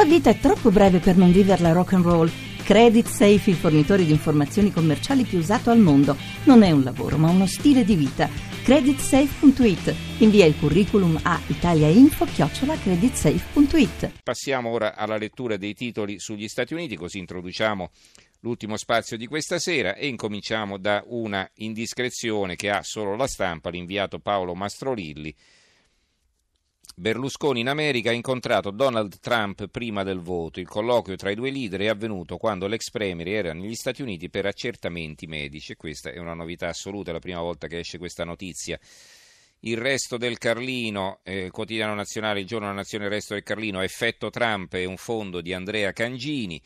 La vita è troppo breve per non viverla rock and roll. Credit Safe, il fornitore di informazioni commerciali più usato al mondo. Non è un lavoro, ma uno stile di vita. Creditsafe.it. Invia il curriculum a italiainfo-creditsafe.it. Passiamo ora alla lettura dei titoli sugli Stati Uniti, così introduciamo l'ultimo spazio di questa sera e incominciamo da una indiscrezione che ha solo la stampa, l'inviato Paolo Mastrolilli Berlusconi in America ha incontrato Donald Trump prima del voto. Il colloquio tra i due leader è avvenuto quando l'ex premier era negli Stati Uniti per accertamenti medici. Questa è una novità assoluta, è la prima volta che esce questa notizia. Il resto del Carlino, eh, quotidiano nazionale, il giorno della nazione, il resto del Carlino, effetto Trump è un fondo di Andrea Cangini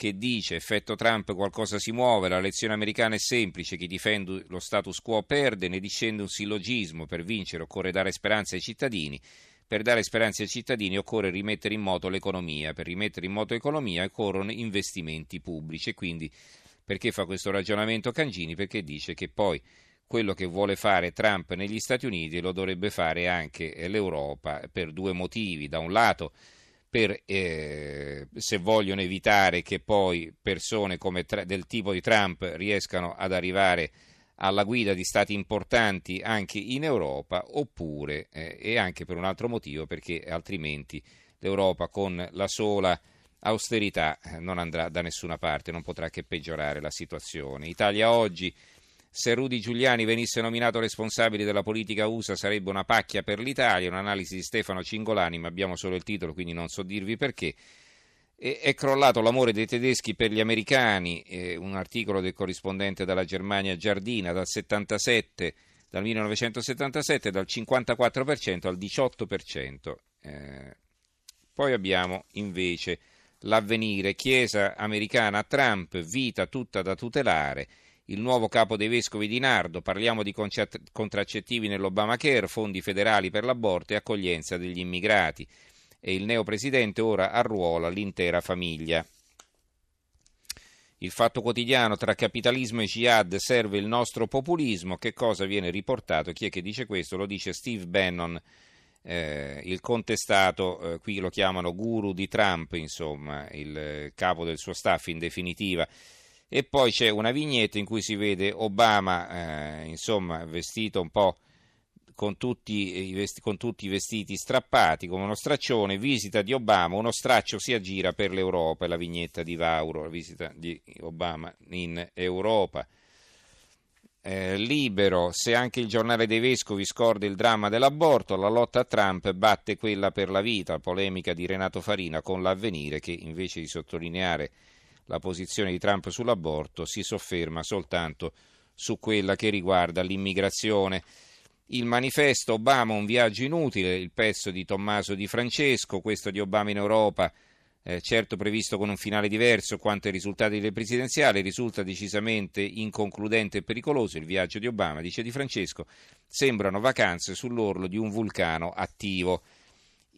che dice effetto Trump qualcosa si muove, la lezione americana è semplice, chi difende lo status quo perde, ne discende un sillogismo, per vincere occorre dare speranza ai cittadini, per dare speranza ai cittadini occorre rimettere in moto l'economia, per rimettere in moto l'economia occorrono investimenti pubblici e quindi perché fa questo ragionamento Cangini? Perché dice che poi quello che vuole fare Trump negli Stati Uniti lo dovrebbe fare anche l'Europa per due motivi. Da un lato, per, eh, se vogliono evitare che poi persone come, del tipo di Trump riescano ad arrivare alla guida di stati importanti anche in Europa, oppure, eh, e anche per un altro motivo, perché altrimenti l'Europa con la sola austerità eh, non andrà da nessuna parte, non potrà che peggiorare la situazione. Italia oggi, se Rudy Giuliani venisse nominato responsabile della politica USA sarebbe una pacchia per l'Italia, un'analisi di Stefano Cingolani, ma abbiamo solo il titolo, quindi non so dirvi perché. È crollato l'amore dei tedeschi per gli americani, eh, un articolo del corrispondente dalla Germania Giardina dal 77, dal 1977 dal 54% al 18%. Eh, poi abbiamo invece l'avvenire, Chiesa americana a Trump, vita tutta da tutelare, il nuovo capo dei vescovi di Nardo, parliamo di contraccettivi nell'Obamacare, fondi federali per l'aborto e accoglienza degli immigrati e il neopresidente ora arruola l'intera famiglia. Il fatto quotidiano tra capitalismo e jihad serve il nostro populismo. Che cosa viene riportato? Chi è che dice questo? Lo dice Steve Bannon, eh, il contestato, eh, qui lo chiamano guru di Trump, insomma, il capo del suo staff in definitiva. E poi c'è una vignetta in cui si vede Obama, eh, insomma, vestito un po' con tutti, vesti, con tutti, i vestiti strappati come uno straccione, visita di Obama, uno straccio si aggira per l'Europa, la vignetta di Vauro, la visita di Obama in Europa. Eh, libero, se anche il giornale dei vescovi scorda il dramma dell'aborto, la lotta a Trump batte quella per la vita, polemica di Renato Farina con l'avvenire che invece di sottolineare la posizione di Trump sull'aborto si sofferma soltanto su quella che riguarda l'immigrazione. Il manifesto Obama un viaggio inutile, il pezzo di Tommaso Di Francesco, questo di Obama in Europa, eh, certo previsto con un finale diverso quanto ai risultati delle presidenziali, risulta decisamente inconcludente e pericoloso. Il viaggio di Obama, dice Di Francesco, sembrano vacanze sull'orlo di un vulcano attivo.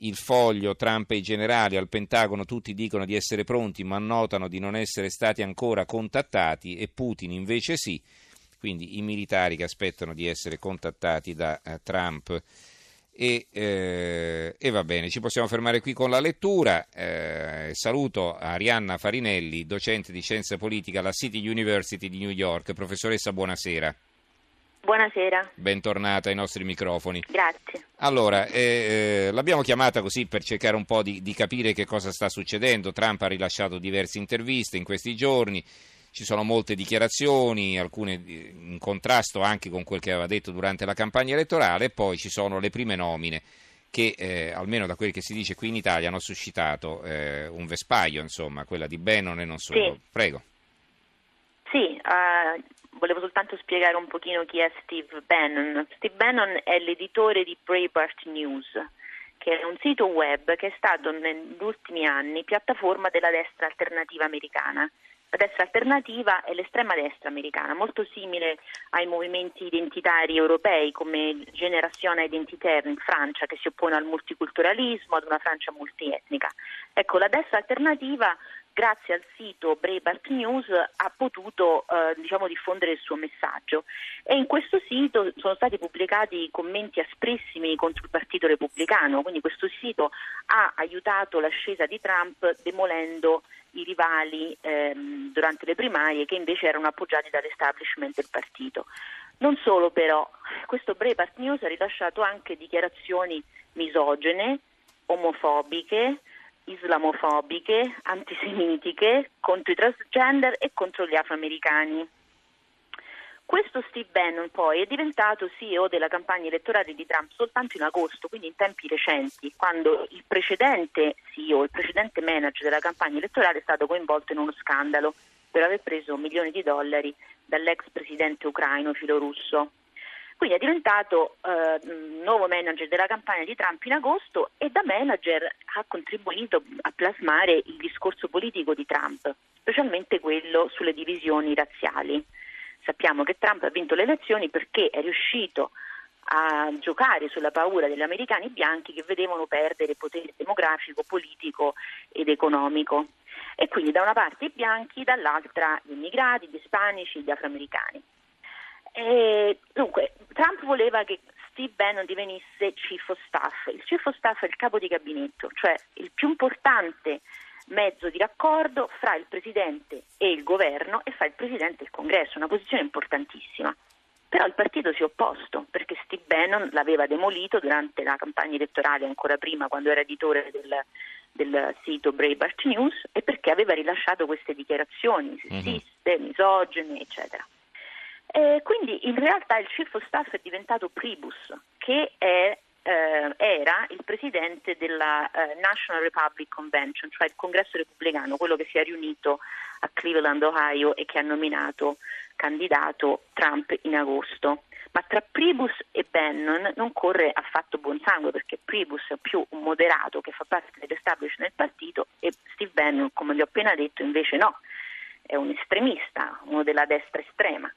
Il foglio, Trump e i generali al Pentagono tutti dicono di essere pronti ma notano di non essere stati ancora contattati e Putin invece sì quindi i militari che aspettano di essere contattati da eh, Trump. E, eh, e, va bene, ci possiamo fermare qui con la lettura. Eh, saluto Arianna Farinelli, docente di scienza politica alla City University di New York. Professoressa, buonasera. Buonasera. Bentornata ai nostri microfoni. Grazie. Allora, eh, eh, l'abbiamo chiamata così per cercare un po' di, di capire che cosa sta succedendo. Trump ha rilasciato diverse interviste in questi giorni ci sono molte dichiarazioni, alcune in contrasto anche con quel che aveva detto durante la campagna elettorale, e poi ci sono le prime nomine che, eh, almeno da quel che si dice qui in Italia, hanno suscitato eh, un vespaio, insomma, quella di Bannon e non solo. Sì. Prego. Sì, uh, volevo soltanto spiegare un pochino chi è Steve Bannon. Steve Bannon è l'editore di Breitbart News, che è un sito web che è stato negli ultimi anni piattaforma della destra alternativa americana la destra alternativa è l'estrema destra americana, molto simile ai movimenti identitari europei come Generazione Identitaire in Francia che si oppone al multiculturalismo, ad una Francia multietnica. Ecco, la destra alternativa grazie al sito Breitbart News ha potuto eh, diciamo, diffondere il suo messaggio e in questo sito sono stati pubblicati commenti asprissimi contro il Partito Repubblicano, quindi questo sito ha aiutato l'ascesa di Trump demolendo i rivali ehm, durante le primarie che invece erano appoggiati dall'establishment del partito. Non solo però, questo Breitbart News ha rilasciato anche dichiarazioni misogene, omofobiche, islamofobiche, antisemitiche contro i transgender e contro gli afroamericani. Questo Steve Bannon poi è diventato CEO della campagna elettorale di Trump soltanto in agosto, quindi in tempi recenti, quando il precedente CEO, il precedente manager della campagna elettorale è stato coinvolto in uno scandalo per aver preso milioni di dollari dall'ex presidente ucraino filorusso. Quindi è diventato eh, nuovo manager della campagna di Trump in agosto e da manager ha contribuito a plasmare il discorso politico di Trump, specialmente quello sulle divisioni razziali. Sappiamo che Trump ha vinto le elezioni perché è riuscito a giocare sulla paura degli americani bianchi che vedevano perdere potere demografico, politico ed economico. E quindi da una parte i bianchi, dall'altra gli immigrati, gli ispanici, gli afroamericani. E, dunque, Trump voleva che Steve Bannon divenisse chief of staff. Il chief of staff è il capo di gabinetto, cioè il più importante mezzo di raccordo fra il presidente e il governo e fra il presidente e il congresso, una posizione importantissima. Però il partito si è opposto perché Steve Bannon l'aveva demolito durante la campagna elettorale, ancora prima, quando era editore del, del sito Breitbart News, e perché aveva rilasciato queste dichiarazioni mhm. sessiste, misogene, eccetera. E quindi in realtà il chief of staff è diventato Pribus, che è, eh, era il presidente della eh, National Republic Convention, cioè il congresso repubblicano, quello che si è riunito a Cleveland, Ohio e che ha nominato candidato Trump in agosto. Ma tra Pribus e Bannon non corre affatto buon sangue perché Pribus è più un moderato che fa parte dell'establishment del partito e Steve Bannon, come vi ho appena detto, invece no, è un estremista, uno della destra estrema.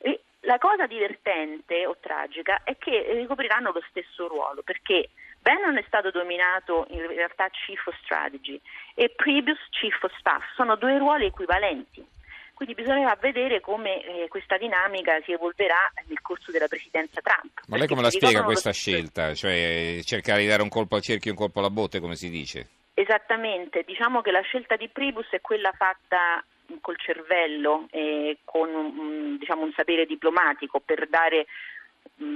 E la cosa divertente o tragica è che ricopriranno lo stesso ruolo perché Bannon è stato dominato in realtà Chief of Strategy e Previous Chief of Staff, sono due ruoli equivalenti. Quindi bisognerà vedere come eh, questa dinamica si evolverà nel corso della presidenza Trump. Ma lei come la spiega questa scelta? Cioè cercare di dare un colpo al cerchio e un colpo alla botte, come si dice? Esattamente, diciamo che la scelta di Pribus è quella fatta col cervello e con un, diciamo, un sapere diplomatico per dare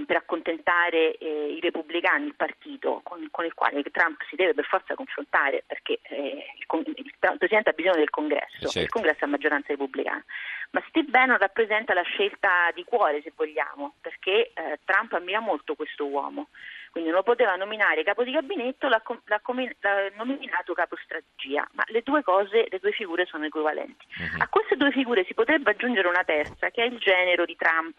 per accontentare eh, i repubblicani, il partito con, con, il quale Trump si deve per forza confrontare perché eh, il, il, il, Presidente ha bisogno del Congresso, certo. il Congresso ha maggioranza repubblicana. Ma Steve Bannon rappresenta la scelta di cuore, se vogliamo, perché eh, Trump ammira molto questo uomo quindi non lo poteva nominare capo di gabinetto, l'ha, l'ha, l'ha nominato capo strategia, ma le due cose, le due figure sono equivalenti. Uh-huh. A queste due figure si potrebbe aggiungere una terza, che è il genero di Trump,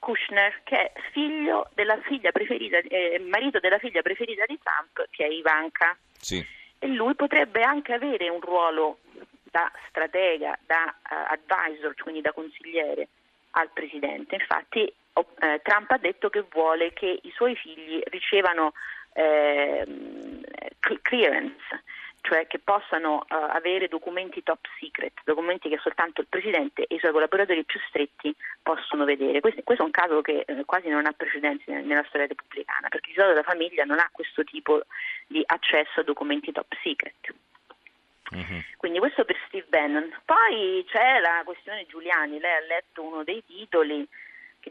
Kushner, che è figlio della figlia preferita, eh, marito della figlia preferita di Trump, che è Ivanka. Sì. E lui potrebbe anche avere un ruolo da stratega, da uh, advisor, quindi da consigliere al presidente. Infatti eh, Trump ha detto che vuole che i suoi figli ricevano eh, clearance, cioè che possano uh, avere documenti top secret, documenti che soltanto il Presidente e i suoi collaboratori più stretti possono vedere. Questo, questo è un caso che eh, quasi non ha precedenti nella storia repubblicana, perché il solito della famiglia non ha questo tipo di accesso a documenti top secret. Uh-huh. Quindi questo per Steve Bannon. Poi c'è la questione Giuliani, lei ha letto uno dei titoli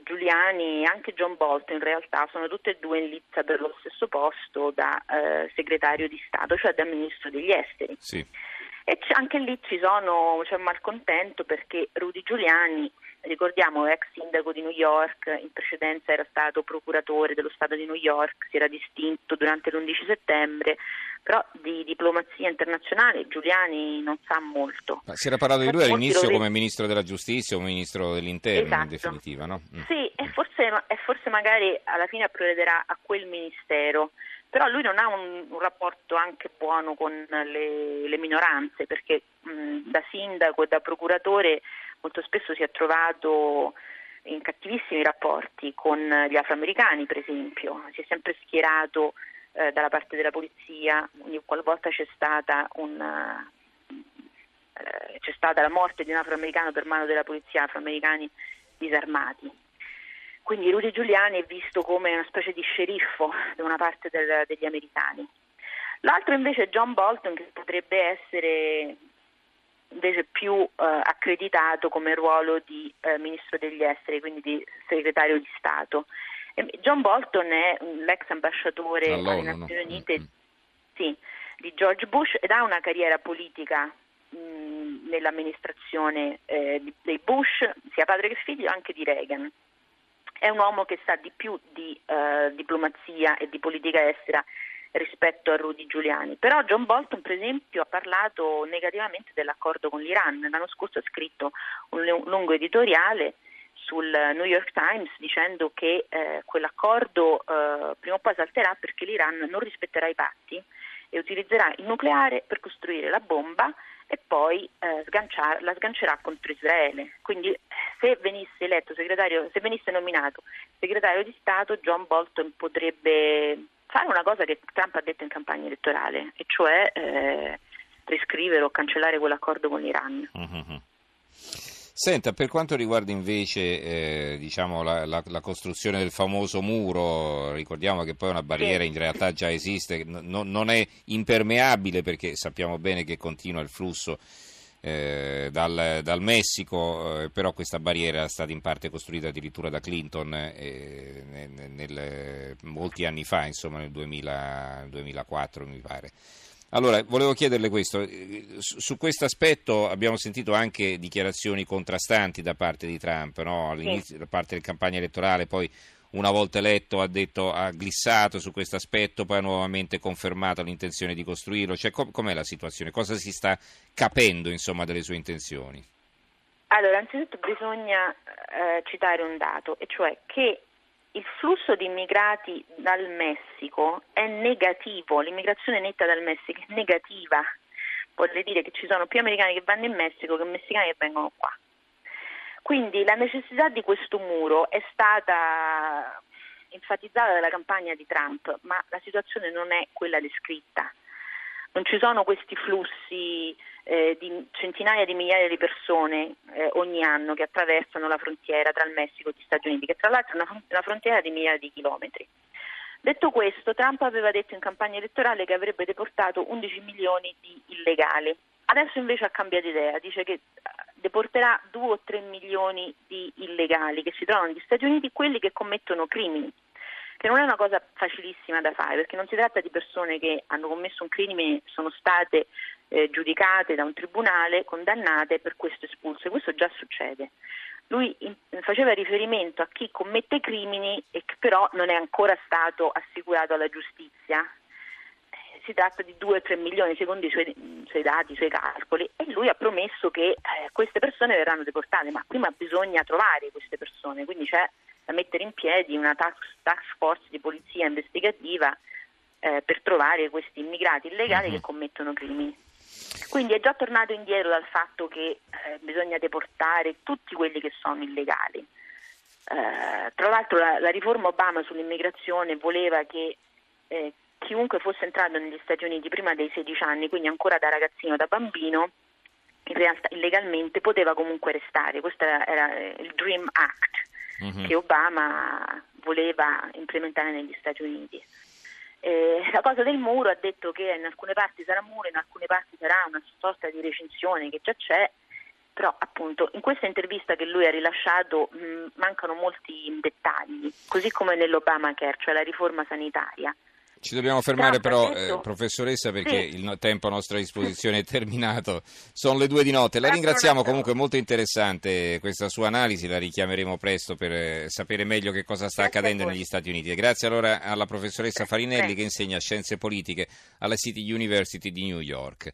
Giuliani e anche John Bolton in realtà sono tutte e due in lizza per lo stesso posto da eh, segretario di Stato, cioè da ministro degli esteri. Sì. E anche lì ci sono, c'è malcontento perché Rudy Giuliani, ricordiamo, ex sindaco di New York, in precedenza era stato procuratore dello Stato di New York, si era distinto durante l'11 settembre, però di diplomazia internazionale Giuliani non sa molto. Ma si era parlato di lui all'inizio lo... come ministro della giustizia o ministro dell'interno esatto. in definitiva, no? Mm. Sì, e forse, e forse magari alla fine approderà a quel ministero però lui non ha un, un rapporto anche buono con le, le minoranze perché mh, da sindaco e da procuratore molto spesso si è trovato in cattivissimi rapporti con gli afroamericani per esempio, si è sempre schierato eh, dalla parte della polizia ogni qualvolta c'è stata una, eh, c'è stata la morte di un afroamericano per mano della polizia, afroamericani disarmati. Quindi Rudy Giuliani è visto come una specie di sceriffo da una parte del, degli americani. L'altro invece è John Bolton che potrebbe essere invece più eh, accreditato come ruolo di eh, ministro degli esteri, quindi di segretario di Stato. John Bolton è l'ex ambasciatore alle Nazioni no? Unite mm-hmm. sì, di George Bush ed ha una carriera politica mh, nell'amministrazione eh, dei Bush, sia padre che figlio, anche di Reagan. È un uomo che sa di più di eh, diplomazia e di politica estera rispetto a Rudy Giuliani. Però John Bolton, per esempio, ha parlato negativamente dell'accordo con l'Iran. L'anno scorso ha scritto un lungo editoriale sul New York Times dicendo che eh, quell'accordo eh, prima o poi salterà perché l'Iran non rispetterà i patti e utilizzerà il nucleare per costruire la bomba e poi eh, la sgancerà contro Israele. Quindi se venisse eletto segretario, se venisse nominato segretario di Stato, John Bolton potrebbe fare una cosa che Trump ha detto in campagna elettorale, e cioè eh, riscrivere o cancellare quell'accordo con l'Iran. Uh-huh. Senta, per quanto riguarda invece eh, diciamo, la, la, la, costruzione del famoso muro, ricordiamo che poi una barriera in realtà già esiste, no, non è impermeabile perché sappiamo bene che continua il flusso eh, dal, dal, Messico, eh, però questa barriera è stata in parte costruita addirittura da Clinton eh, nel, nel, molti anni fa, insomma nel 2000, 2004 mi pare. Allora, volevo chiederle questo, su questo aspetto abbiamo sentito anche dichiarazioni contrastanti da parte di Trump, no? all'inizio da parte della campagna elettorale, poi una volta eletto ha, detto, ha glissato su questo aspetto, poi ha nuovamente confermato l'intenzione di costruirlo, cioè, com- com'è la situazione? Cosa si sta capendo insomma, delle sue intenzioni? Allora, innanzitutto bisogna eh, citare un dato, e cioè che il flusso di immigrati dal Messico è negativo, l'immigrazione netta dal Messico è negativa, vorrei dire che ci sono più americani che vanno in Messico che messicani che vengono qua. Quindi la necessità di questo muro è stata enfatizzata dalla campagna di Trump, ma la situazione non è quella descritta. Non ci sono questi flussi eh, di centinaia di migliaia di persone eh, ogni anno che attraversano la frontiera tra il Messico e gli Stati Uniti, che tra l'altro è una, una frontiera di migliaia di chilometri. Detto questo, Trump aveva detto in campagna elettorale che avrebbe deportato 11 milioni di illegali. Adesso invece ha cambiato idea, dice che eh, deporterà 2 o 3 milioni di illegali che si trovano negli Stati Uniti, quelli che commettono crimini che non è una cosa facilissima da fare, perché non si tratta di persone che hanno commesso un crimine e sono state eh, giudicate da un tribunale, condannate per questo espulse. Questo già succede. Lui faceva riferimento a chi commette crimini e che però non è ancora stato assicurato alla giustizia. Eh, si tratta di 2-3 milioni secondo i suoi, i suoi, dati, i suoi calcoli e lui ha promesso che eh, queste persone verranno deportate, ma prima bisogna trovare queste persone, quindi c'è mettere in piedi una task, force di polizia investigativa eh, per trovare questi immigrati illegali uh-huh. che commettono crimini. Quindi è già tornato indietro dal fatto che eh, bisogna deportare tutti quelli che sono illegali. Eh, tra l'altro la, la, riforma Obama sull'immigrazione voleva che eh, chiunque fosse entrato negli Stati Uniti prima dei 16 anni, quindi ancora da ragazzino, da bambino, in realtà illegalmente poteva comunque restare. Questo era, era il Dream Act mm-hmm. che Obama voleva implementare negli Stati Uniti. Eh, la cosa del muro ha detto che in alcune parti sarà muro, in alcune parti sarà una sorta di recinzione che già c'è, però appunto in questa intervista che lui ha rilasciato mh, mancano molti dettagli, così come nell'Obamacare, cioè la riforma sanitaria. Ci dobbiamo fermare però, eh, professoressa, perché sì. il tempo a nostra disposizione è terminato. Sono le due di notte. La ringraziamo comunque, molto interessante questa sua analisi, la richiameremo presto per eh, sapere meglio che cosa sta Grazie accadendo negli Stati Uniti. Grazie allora alla professoressa Farinelli che insegna scienze politiche alla City University di New York.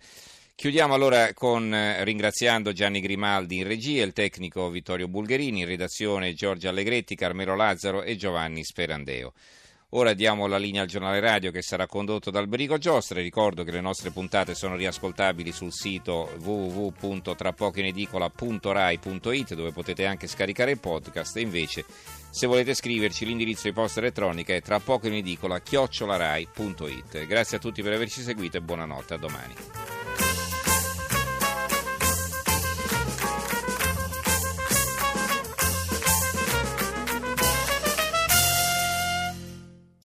Chiudiamo allora con eh, ringraziando Gianni Grimaldi in regia, il tecnico Vittorio Bulgherini, in redazione Giorgio Allegretti, Carmelo Lazzaro e Giovanni Sperandeo. Ora diamo la linea al giornale radio che sarà condotto dal Berico Giostre. Ricordo che le nostre puntate sono riascoltabili sul sito www.trapocoinedicola.rai.it dove potete anche scaricare il podcast e invece se volete scriverci l'indirizzo di posta elettronica è trapocoinedicola chiocciolarai.it. Grazie a tutti per averci seguito e buonanotte, a domani.